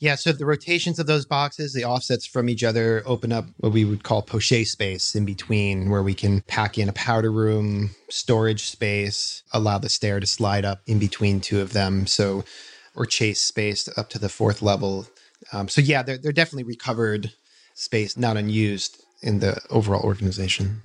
Yeah, so the rotations of those boxes, the offsets from each other, open up what we would call poche space in between, where we can pack in a powder room, storage space, allow the stair to slide up in between two of them. So, or chase space up to the fourth level. Um, so, yeah, they're, they're definitely recovered space, not unused in the overall organization.